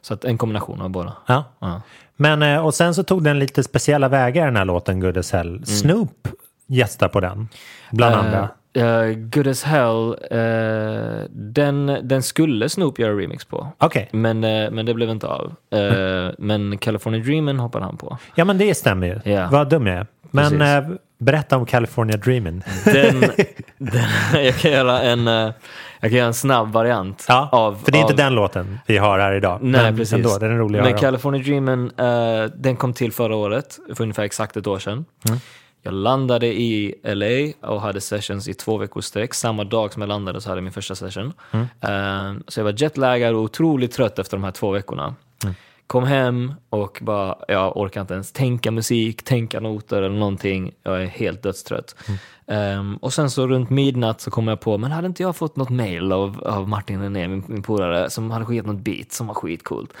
Så att en kombination av båda. Ja. Ja. Men, eh, och sen så tog den lite speciella vägar den här låten Good as Hell. Mm. Snoop gästar på den, bland andra. Uh, Good as Hell, eh, den, den skulle Snoop göra remix på. Okej, Men, eh, men det blev inte av. Eh, men California Dreamin hoppade han på. ja men det stämmer ju. Ja. Vad dum jag är. Men berätta om California Dreamin'. Den, den, jag, kan göra en, eh, jag kan göra en snabb variant. Ja, av, för det är inte av, den låten vi har här idag. Nej, men precis. Ändå, den är rolig Men. California Dreamin, eh, den kom till förra året, för ungefär exakt ett år sedan. Mm. Jag landade i LA och hade sessions i två veckors sträck. Samma dag som jag landade så hade jag min första session. Mm. Eh, så jag var jetlaggad och otroligt trött efter de här två veckorna. Mm. Kom hem och bara, jag orkar inte ens tänka musik, tänka noter eller någonting. Jag är helt dödstrött. Mm. Um, och sen så runt midnatt så kom jag på, men hade inte jag fått något mail av, av Martin René, min, min polare, som hade skickat något beat som var skitcoolt.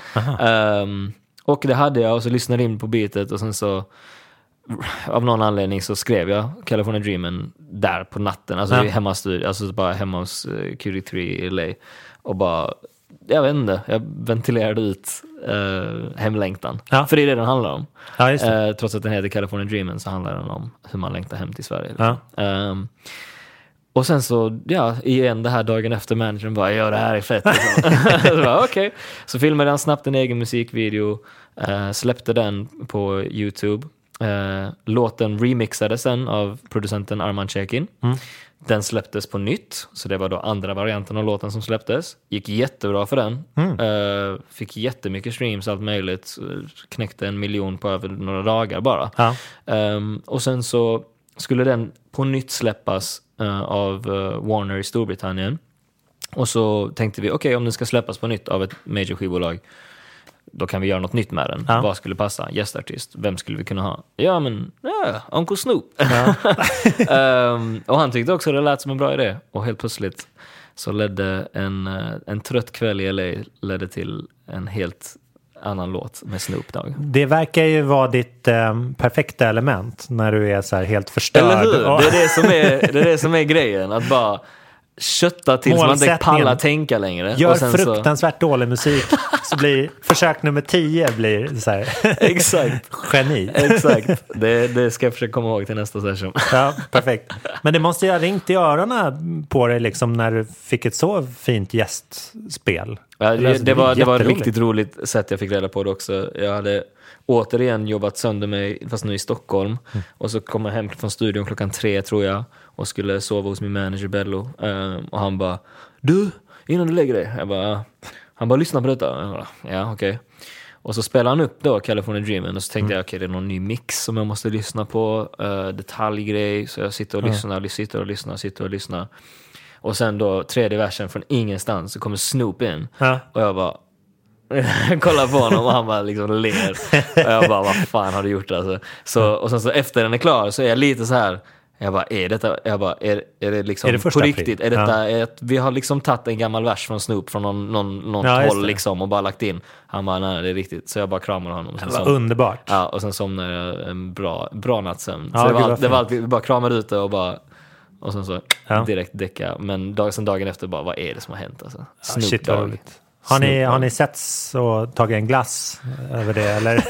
Um, och det hade jag och så lyssnade jag in på beatet och sen så av någon anledning så skrev jag California Dreamen där på natten, alltså Ja. hemma alltså bara hemma hos uh, QD3 i LA. Och bara, jag vet inte, jag ventilerade ut uh, hemlängtan. Ja. För det är det den handlar om. Ja. Eh, trots att den heter California Dreamen så handlar den om hur man längtar hem till Sverige. Ja. Ehm, och sen så, ja, igen det här dagen efter managern bara, ja det här är fett. Liksom. så bara, okej. Så filmade han snabbt en egen musikvideo, eh, släppte den på YouTube. Eh, låten remixades sen av producenten Arman Cekin. Den släpptes på nytt, så det var då andra varianten av låten som släpptes. Gick jättebra för den. Eh, fick jättemycket streams, allt möjligt. Knäckte en miljon på över några dagar bara. Ja. Ehm, och sen så skulle den på nytt släppas eh, av eh, Warner i Storbritannien. Och så tänkte vi, okej om den ska släppas på nytt av ett major skivbolag, då kan vi göra något nytt med den. Ja. Vad skulle passa? Gästartist. Vem skulle vi kunna ha? Ja, men ja, Uncle Snoop. Ehm, och han tyckte också det lät som en bra idé. Och helt plötsligt så ledde en, eh, en trött kväll i LA ledde till en helt annan låt med Snoop Dogg. Det verkar ju vara ditt eh, perfekta element när du är så här helt förstörd. Eller hur? Det är det som är, det är, det som är grejen. Att bara kötta tills man inte pallar tänka längre. Gör och sen så, fruktansvärt dålig musik så blir försök nummer tio blir så här Exakt. geni. Exakt. Det, det ska jag försöka komma ihåg till nästa session. Ja, perfekt. Men det måste ju ha ringt i öronen på dig liksom när du fick ett så fint gästspel. Ja, Eller, det, alltså, det, var, det var ett riktigt roligt sätt jag fick reda på det också. Jag hade återigen jobbat sönder mig, fast nu i Stockholm. Mm. Och så kom jag hem från studion klockan tre tror jag och skulle sova hos min manager Bello. Ehm, och han bara, du, innan du lägger dig. Jag bara, han bara, lyssna på detta. Jag bara, ja, okej. Och så spelade han upp då California Dreamen och så tänkte jag okej det är någon ny mix som jag måste lyssna på, uh, detaljgrej, så jag sitter och lyssnar, sitter och lyssnar, sitter och lyssnar. Och sen då tredje versen från ingenstans så kommer Snoop in Ja. och jag bara kollar på honom och han bara liksom ler. Och jag bara vad fan har du gjort alltså? Så, och sen så efter den är klar så är jag lite så här jag bara, är detta, jag bara, är, är det liksom Är det på riktigt? Är detta, är det, vi har liksom tagit en gammal vers från Snoop från någon, någon, något Ja, håll liksom och bara lagt in. Han bara, nej det är riktigt. Så jag bara kramade honom. Det var som- underbart. Ja, och sen somnade jag en bra, bra nattsömn. Ja, så det var, det var alltid, vi bara kramade ut det och bara och sen så Ja. direkt däcka. Men dag, sen dagen efter bara, vad är det som har hänt alltså? Ja, Snoop shit vad Dogg. Har ni, har ni setts och tagit en glass över det eller?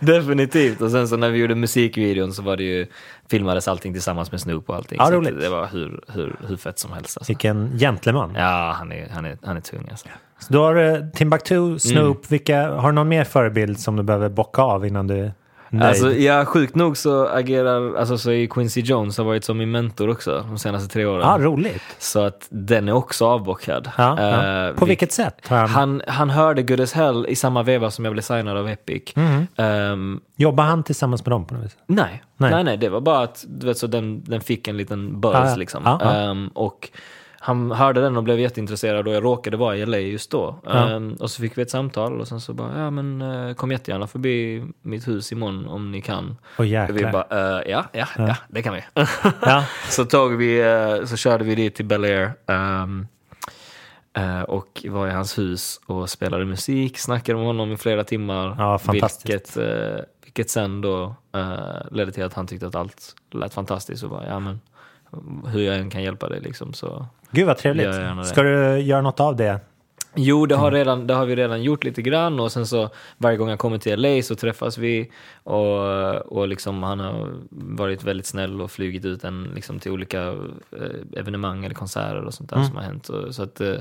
Definitivt. Och sen så när vi gjorde musikvideon så var det ju, filmades allting tillsammans med Snoop och allting. Ja, så roligt. det var hur, hur, hur fett som helst. Alltså. Vilken gentleman. Ja, han är, han är, han är tung alltså. Så då har du Timbuktu, Snoop, Mm. vilka, har du någon mer förebild som du behöver bocka av innan du nöjd? Alltså, ja, sjukt nog så agerar, alltså så är Quincy Jones har varit som min mentor också de senaste tre åren. Ja, roligt. Så att den är också avbockad. Ja, ja. Eh, På vi- vilket sätt? Han, Han, han hörde Good as Hell i samma veva som jag blev signad av Epic. Mhm. Ehm, Jobbar han tillsammans med dem på något vis? nej. Nej. nej, nej, det var bara att du vet, så den, den fick en liten buzz ja. liksom. Ja, ja. Ehm, och han hörde den och blev jätteintresserad och jag råkade vara i LA just då. Ja. Ehm, och så fick vi ett samtal och sen så bara, ja men eh, kom jättegärna förbi mitt hus imorgon om ni kan. Och vi bara, eh, ja, ja, ja, det kan vi. Ja. så, tog vi, eh, så körde vi dit till Bel Air. eh, och var i hans hus och spelade musik, snackade med honom i flera timmar. Ja. Vilket, vilket sen då ledde till att han tyckte att allt lät fantastiskt och bara, ja men hur jag än kan hjälpa dig liksom så. Gud vad trevligt. Ska du göra något av det? Jo, det har, redan, det har vi redan gjort lite grann och sen så varje gång jag kommer till LA så träffas vi och, och liksom han har varit väldigt snäll och flugit ut en liksom till olika eh, evenemang eller konserter och sånt där som har hänt. Och, så att, eh,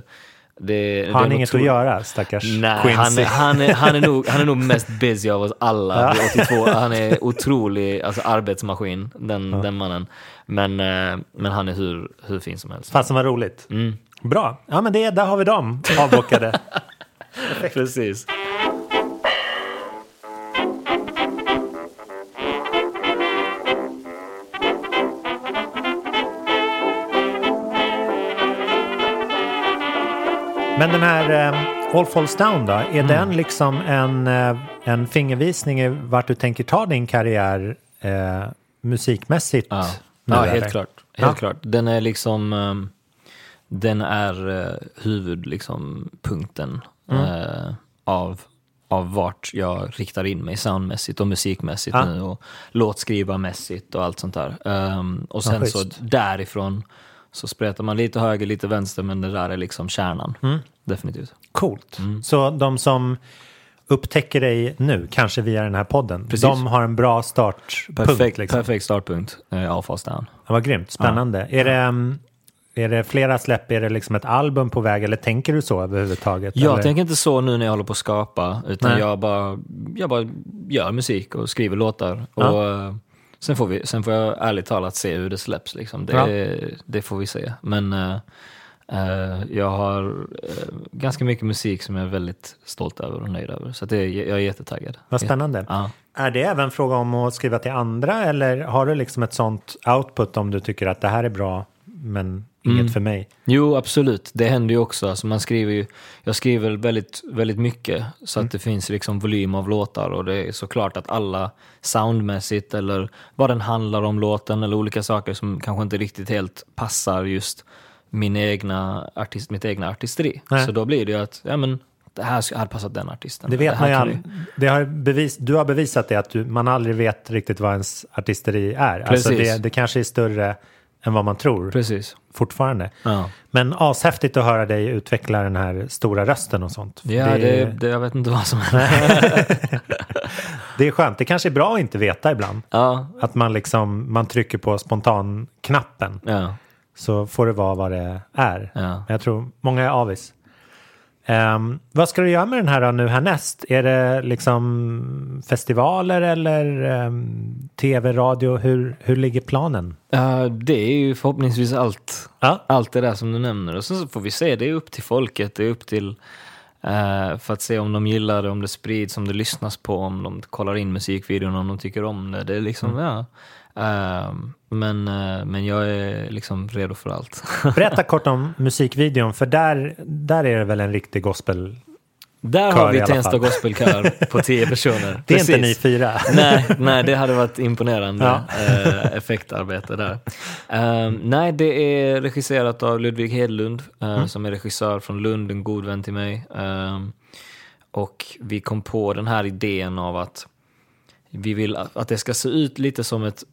det. Har det han nog inget tro- att göra, stackars Nej, han, Quincy? är- han, är, han, är nog, han är nog mest busy av oss alla. vid 82. Han är otrolig alltså arbetsmaskin, den, den mannen. Men, eh, men han är hur, hur fin som helst. Fasen vad roligt. Mm. Bra. Ja, men det, där har vi dem avbockade. Precis. Men den här eh, All Falls Down då, Mm. är den liksom en, eh, en fingervisning i vart du tänker ta din karriär eh, musikmässigt? Ja, nu, ja helt klart. Helt Ja. klart. Den är liksom, ehm, den är uh, huvud, liksom, punkten Mm. eh, av, av vart jag riktar in mig soundmässigt och musikmässigt Ja. nu och låtskrivarmässigt och allt sånt där. Ehm, och sen så schysst. därifrån så spretar man lite höger, lite vänster, men det där är liksom kärnan. Mm. Definitivt. Coolt. Mm. Så de som upptäcker dig nu, kanske via den här podden, Precis. de har en bra startpunkt. Perfekt, liksom. perfekt startpunkt, uh, All Falls Down. Ja, vad grymt, spännande. Är, det, mm, är det flera släpp, är det liksom ett album på väg eller tänker du så överhuvudtaget? Jag eller? tänker inte så nu när jag håller på att skapa, utan Nej. jag bara, jag bara gör musik och skriver låtar. Ja. Och, eh, sen, får vi, sen får jag ärligt talat se hur det släpps. Liksom. Det, Ja. det får vi se. Men eh, eh, jag har eh, ganska mycket musik som jag är väldigt stolt över och nöjd över. Så det, jag är jättetaggad. Vad spännande. Ja. Är det även fråga om att skriva till andra eller har du liksom ett sånt output om du tycker att det här är bra men inget Mm. för mig? Jo, absolut. Det händer ju också. Alltså man skriver ju, jag skriver väldigt, väldigt mycket så att det finns liksom volym av låtar och det är såklart att alla soundmässigt eller vad den handlar om låten eller olika saker som kanske inte riktigt helt passar just min egna artist, mitt egna artisteri. Nej. Så då blir det ju att, ja men det här hade passat den artisten. Det vet här man ju all, det har bevis, Du har bevisat det att du, man aldrig vet riktigt vad ens artisteri är. Alltså Precis. det, det kanske är större än vad man tror Precis. fortfarande. Ja, Men ashäftigt att höra dig utveckla den här stora rösten och sånt. ja det, det, det, jag vet inte vad som händer. det är skönt. Det kanske är bra att inte veta ibland. Ja, Att man liksom man trycker på spontanknappen ja, så får det vara vad det är. ja. Men jag tror många är avis. Ehm, vad ska du göra med den här då nu härnäst? Är det liksom festivaler eller ehm, tv, radio? Hur, hur ligger planen? Ja, det är ju förhoppningsvis allt, Ja. allt det där som du nämner. Och sen så får vi se, det är upp till folket, det är upp till eh, för att se om de gillar det, om det sprids, om det lyssnas på, om de kollar in musikvideon, om de tycker om det. Det är liksom, ja. Eh, men, eh, men jag är liksom redo för allt. Berätta kort om musikvideon, för där, där är det väl en riktig gospel. Där har vi Tensta gospelkör på tio personer. Det är inte ni fyra. nej, nej, det hade varit imponerande Ja. eh, effektarbete där. Ehm, nej, det är regisserat av Ludvig Hedlund, eh, Mm. som är regissör från Lund, en god vän till mig. Ehm, och vi kom på den här idén av att vi vill att att det ska se ut lite som ett,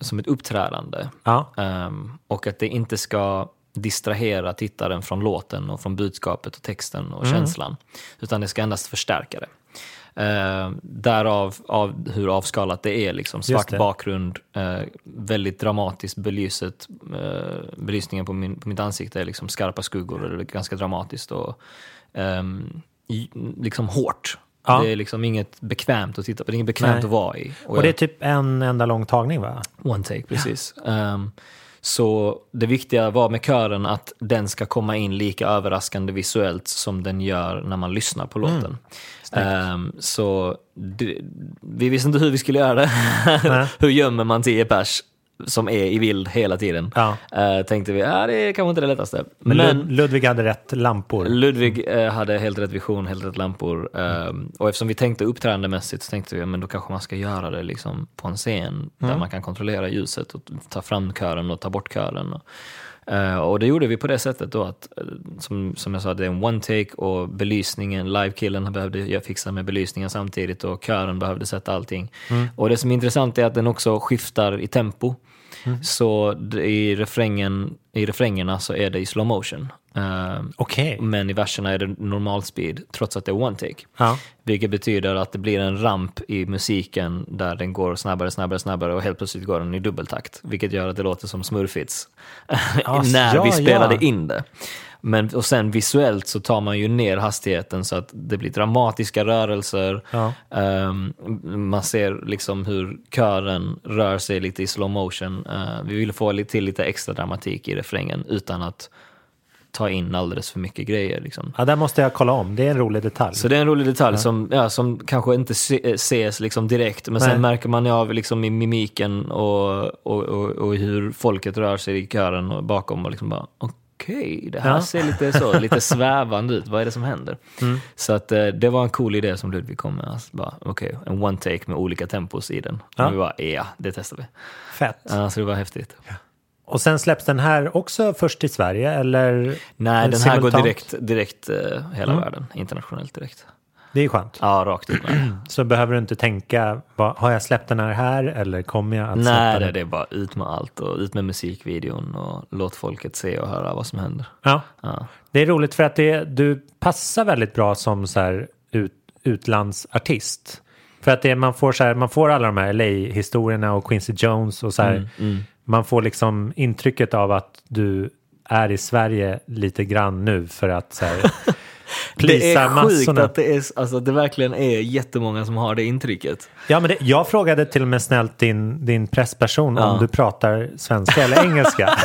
som ett uppträdande. Ja. Ehm, och att det inte ska distrahera tittaren från låten och från budskapet och texten och Mm. känslan. Utan det ska endast förstärka det. Ehm, därav av hur avskalat det är. Liksom. Svart det. bakgrund, eh, väldigt dramatiskt belyset. Eh, belysningen på, min, på mitt ansikte är liksom skarpa skuggor och det är ganska dramatiskt och i, liksom hårt. Ja. Det är liksom inget bekvämt att titta på, det är inget bekvämt Nej. att vara i. Och det är jag- typ en enda lång tagning va? One take, precis. Ehm, så det viktiga var med kören att den ska komma in lika överraskande visuellt som den gör när man lyssnar på låten. Ehm, så det, vi visste inte hur vi skulle göra det. Hur gömmer man tio pers som är i vild hela tiden. Ja. Eh, tänkte vi, ja, det är kanske inte det lättaste. Men, Men, Lud- Ludvig hade rätt lampor. Ludvig eh, hade helt rätt vision, helt rätt lampor. ehm, och eftersom vi tänkte uppträdandemässigt så tänkte vi, men då kanske man ska göra det liksom på en scen där man kan kontrollera ljuset och ta fram kören och ta bort kören. Och, eh, och det gjorde vi på det sättet då att, eh, som, som jag sa, det är en one take och belysningen, livekillen behövde jag fixa med belysningen samtidigt och kören behövde sätta allting. Och det som är intressant är att den också skiftar i tempo. Så d- i, refrängen, i refrängerna så är det i slow motion. Eh, Okej. men i verserna är det normal speed trots att det är one take. Ja. Vilket betyder att det blir en ramp i musiken där den går snabbare, snabbare, snabbare och helt plötsligt går den i dubbeltakt. Vilket gör att det låter som smurfits när ja, vi spelade ja. in det. Men, och sen visuellt så tar man ju ner hastigheten så att det blir dramatiska rörelser. Ja. Ehm, man ser liksom hur kören rör sig lite i slow motion. Eh, vi ville få lite, till lite extra dramatik i refrängen utan att ta in alldeles för mycket grejer. Liksom. ja, där måste jag kolla om. Det är en rolig detalj. Så det är en rolig detalj som, ja, som kanske inte se, ses liksom direkt, men Nej. sen märker man av liksom i mimiken och, och, och, och hur folket rör sig i kören och bakom och liksom bara okej, det här Ja. ser lite så, lite svävande ut, vad är det som händer? Så att eh, det var en cool idé som Ludvig kom med, alltså bara okej, en one take med olika tempos i den. Ja. Och vi bara, ja, det testar vi. Fett. Ja, så det var häftigt. Och sen släpps den här också först i Sverige eller? Nej, den här går direkt, direkt eh, hela världen, internationellt direkt. Det är skönt. Ja, rakt ut med. Så behöver du inte tänka, vad, har jag släppt den här här eller kommer jag att Nej, släppa den? det är bara ut med allt och ut med musikvideon och låt folket se och höra vad som händer. Ja. Ja. Det är roligt för att det, du passar väldigt bra som så här ut, utlandsartist. För att det, man, får så här, man får alla de här LA-historierna och Quincy Jones och så här. Mm, Man får liksom intrycket av att du är i Sverige lite grann nu för att så här, Det är sjukt massorna. att det, är, alltså, det verkligen är jättemånga som har det intrycket. Ja, men det, jag frågade till och med snällt din, din pressperson Ja. om du pratar svenska eller engelska.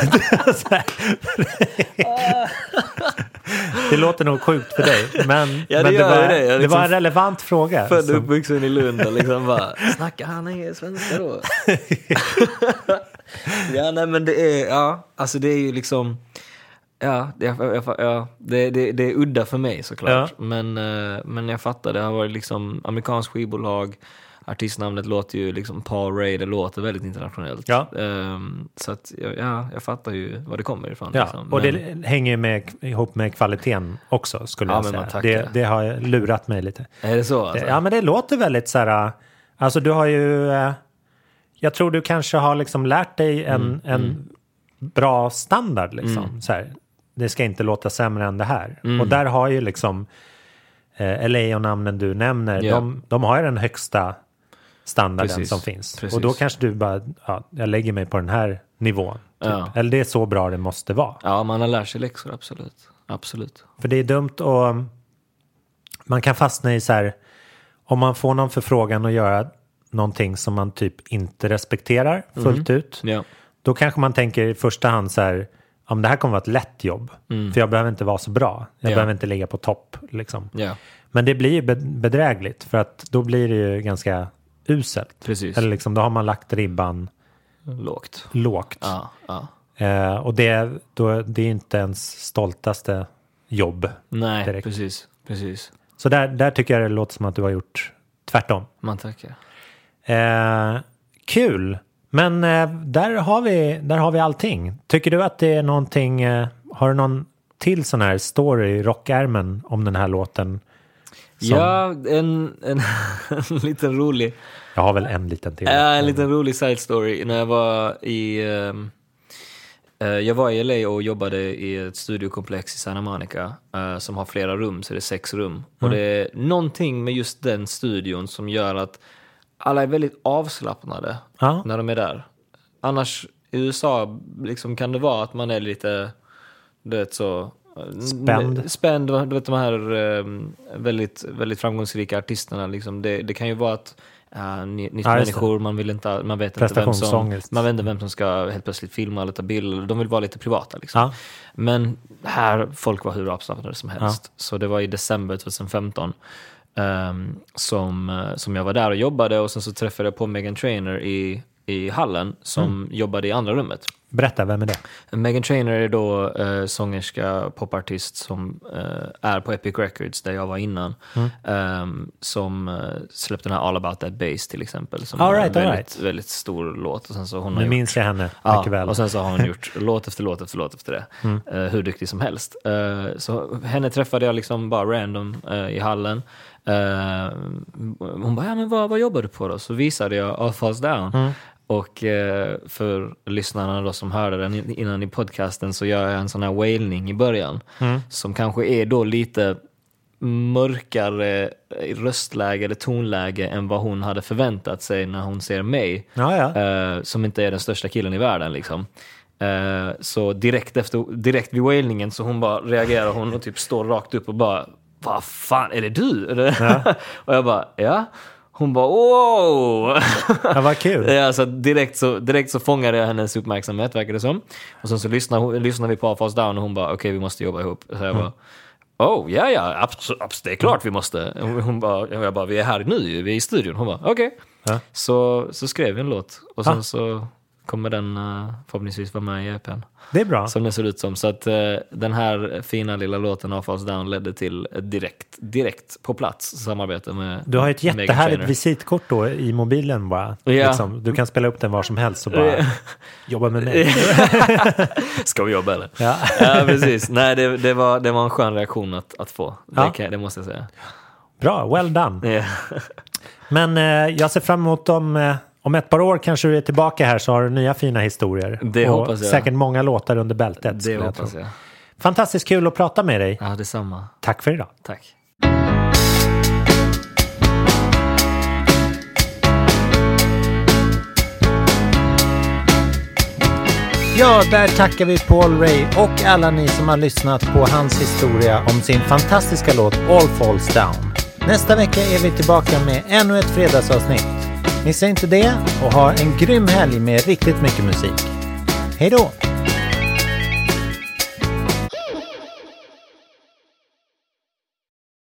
Det låter nog sjukt för dig, men, Ja, det men gör var, det. Jag det liksom- var en relevant fråga. Född och som- uppvuxen i Lund och liksom bara, snackar han är svenska då? ja, nej men det är, ja, alltså det är ju liksom, ja, det, jag, jag, ja, det, det, det är udda för mig såklart. Men, eh, men jag fattar, det har varit liksom amerikanskt skivbolag, artistnamnet låter ju liksom Paul Ray, det låter väldigt internationellt. Ja. Ehm, så att, ja, ja, jag fattar ju var det kommer ifrån. Ja, liksom. och Men- det hänger ju med, ihop med kvaliteten också skulle Ja, jag säga. Det, det har lurat mig lite. Är det så? Alltså? Ja, men det låter väldigt så här, alltså du har ju, eh, jag tror du kanske har liksom lärt dig en, Mm, en bra standard liksom. Så här, det ska inte låta sämre än det här. Mm. Och där har ju liksom eh, LA och namnen du nämner, Ja. de, de har ju den högsta standarden Precis, som finns. precis. Och då kanske du bara, ja, jag lägger mig på den här nivån. Typ. Ja. Eller det är så bra det måste vara. ja, man har lärt sig läxor, absolut. Absolut. För det är dumt och man kan fastna i så här, om man får någon förfrågan att göra någonting som man typ inte respekterar fullt ut, Ja. då kanske man tänker i första hand så här, om det här kommer vara ett lätt jobb, för jag behöver inte vara så bra, jag Mm. Ja. behöver inte ligga på topp. Liksom. Ja, Men det blir bedrägligt, för att då blir det ju ganska uselt. precis. Eller liksom, då har man lagt ribban Lågt. lågt. Ja, ja. Eh, och det, då, det är inte ens stoltaste jobb. Nej, Direkt. precis. Precis. Så där, där tycker jag det låter som att du har gjort tvärtom. Man tackar. Eh, kul! Men eh, där, har vi, där har vi allting. Tycker du att det är någonting, eh, har du någon till sån här story i rockärmen om den här låten? Som- Ja, en, en, en liten rolig, Jag har väl en liten till. ja, en liten rolig side story. När jag var i, ehm, eh, jag var i LA och jobbade i ett studiokomplex i Santa Monica eh, som har flera rum, så det är sex rum. Och det är någonting med just den studion som gör att alla är väldigt avslappnade Ja. när de är där. Annars i USA liksom kan det vara att man är lite, du vet så... Spänd. Spänd, du vet de här eh, väldigt, väldigt framgångsrika artisterna liksom. Det, det kan ju vara att uh, nytt Ja, människor, man vill inte, man vet inte vem som, man vet inte vem som ska helt plötsligt filma eller ta bilder. De vill vara lite privata liksom. Ja. Men här, folk var hur avslappnade som helst. Så det var i december 2015 ehm, som, eh, som jag var där och jobbade och sen så träffade jag på Megan Trainer i, i hallen som jobbade i andra rummet. Berätta, vem är det? Megan Trainor är då eh, sångerska, popartist som eh, är på Epic Records där jag var innan. Ehm, som eh, släppte den här All about that bass till exempel. Som All right, en väldigt, right. väldigt stor låt. Och sen så hon Nu minns jag henne Ja, mycket väl. och sen så har hon gjort låt efter låt efter låt efter det. Mm. Hur duktig som helst. Så henne träffade jag liksom bara random i hallen. Eh, hon bara, ja men vad, vad jobbar du på då? Så visade jag All Falls Down. Mm. Och eh, för lyssnarna då som hörde den in- innan i podcasten så gör jag en sån här wailning i början. Mm. Som kanske är då lite mörkare röstläge eller tonläge än vad hon hade förväntat sig när hon ser mig. Ja, ja. Eh, som inte är den största killen i världen liksom. Så direkt efter, direkt vid wailningen så hon bara reagerar hon och typ står rakt upp och bara Vad fan, är det du? Det? och jag bara, ja. Hon bara, wow! Ja, vad kul. Ja, så direkt, så, direkt så fångade jag hennes uppmärksamhet, verkar det som. Och sen så lyssnade, lyssnade vi på Falls Down och hon bara, okej, vi måste jobba ihop. Så jag bara, oh, ja, ja, det är klart vi måste. Hon bara, jag bara, vi är här nu, vi är i studion. Hon bara, okej. Ja. Så, så skrev vi en låt och sen Ah. så kommer den uh, förhoppningsvis vara med i EPn. Det är bra. Som den ser ut som. Så att eh, den här fina lilla låten av Falls Down ledde till direkt, direkt på plats samarbete med Du har ett jättehärligt visitkort då i mobilen bara. Ja. Liksom, du kan spela upp den var som helst och bara jobba med mig. Ska vi jobba eller? Ja. ja precis. Nej, det, det, var, det var en skön reaktion att, att få. Det, Ja. kan, det måste jag säga. Bra, well done. Ja. Men eh, jag ser fram emot om, eh, om ett par år kanske du är tillbaka här så har du nya fina historier. Det och hoppas jag. säkert många låtar under bältet. Det jag hoppas jag. Fantastiskt kul att prata med dig. Ja, detsamma. Tack för idag. Tack. Ja, där tackar vi Paul Ray och alla ni som har lyssnat på hans historia om sin fantastiska låt All Falls Down. Nästa vecka är vi tillbaka med ännu ett fredagsavsnitt. Missa inte det och ha en grym helg med riktigt mycket musik. Hej då!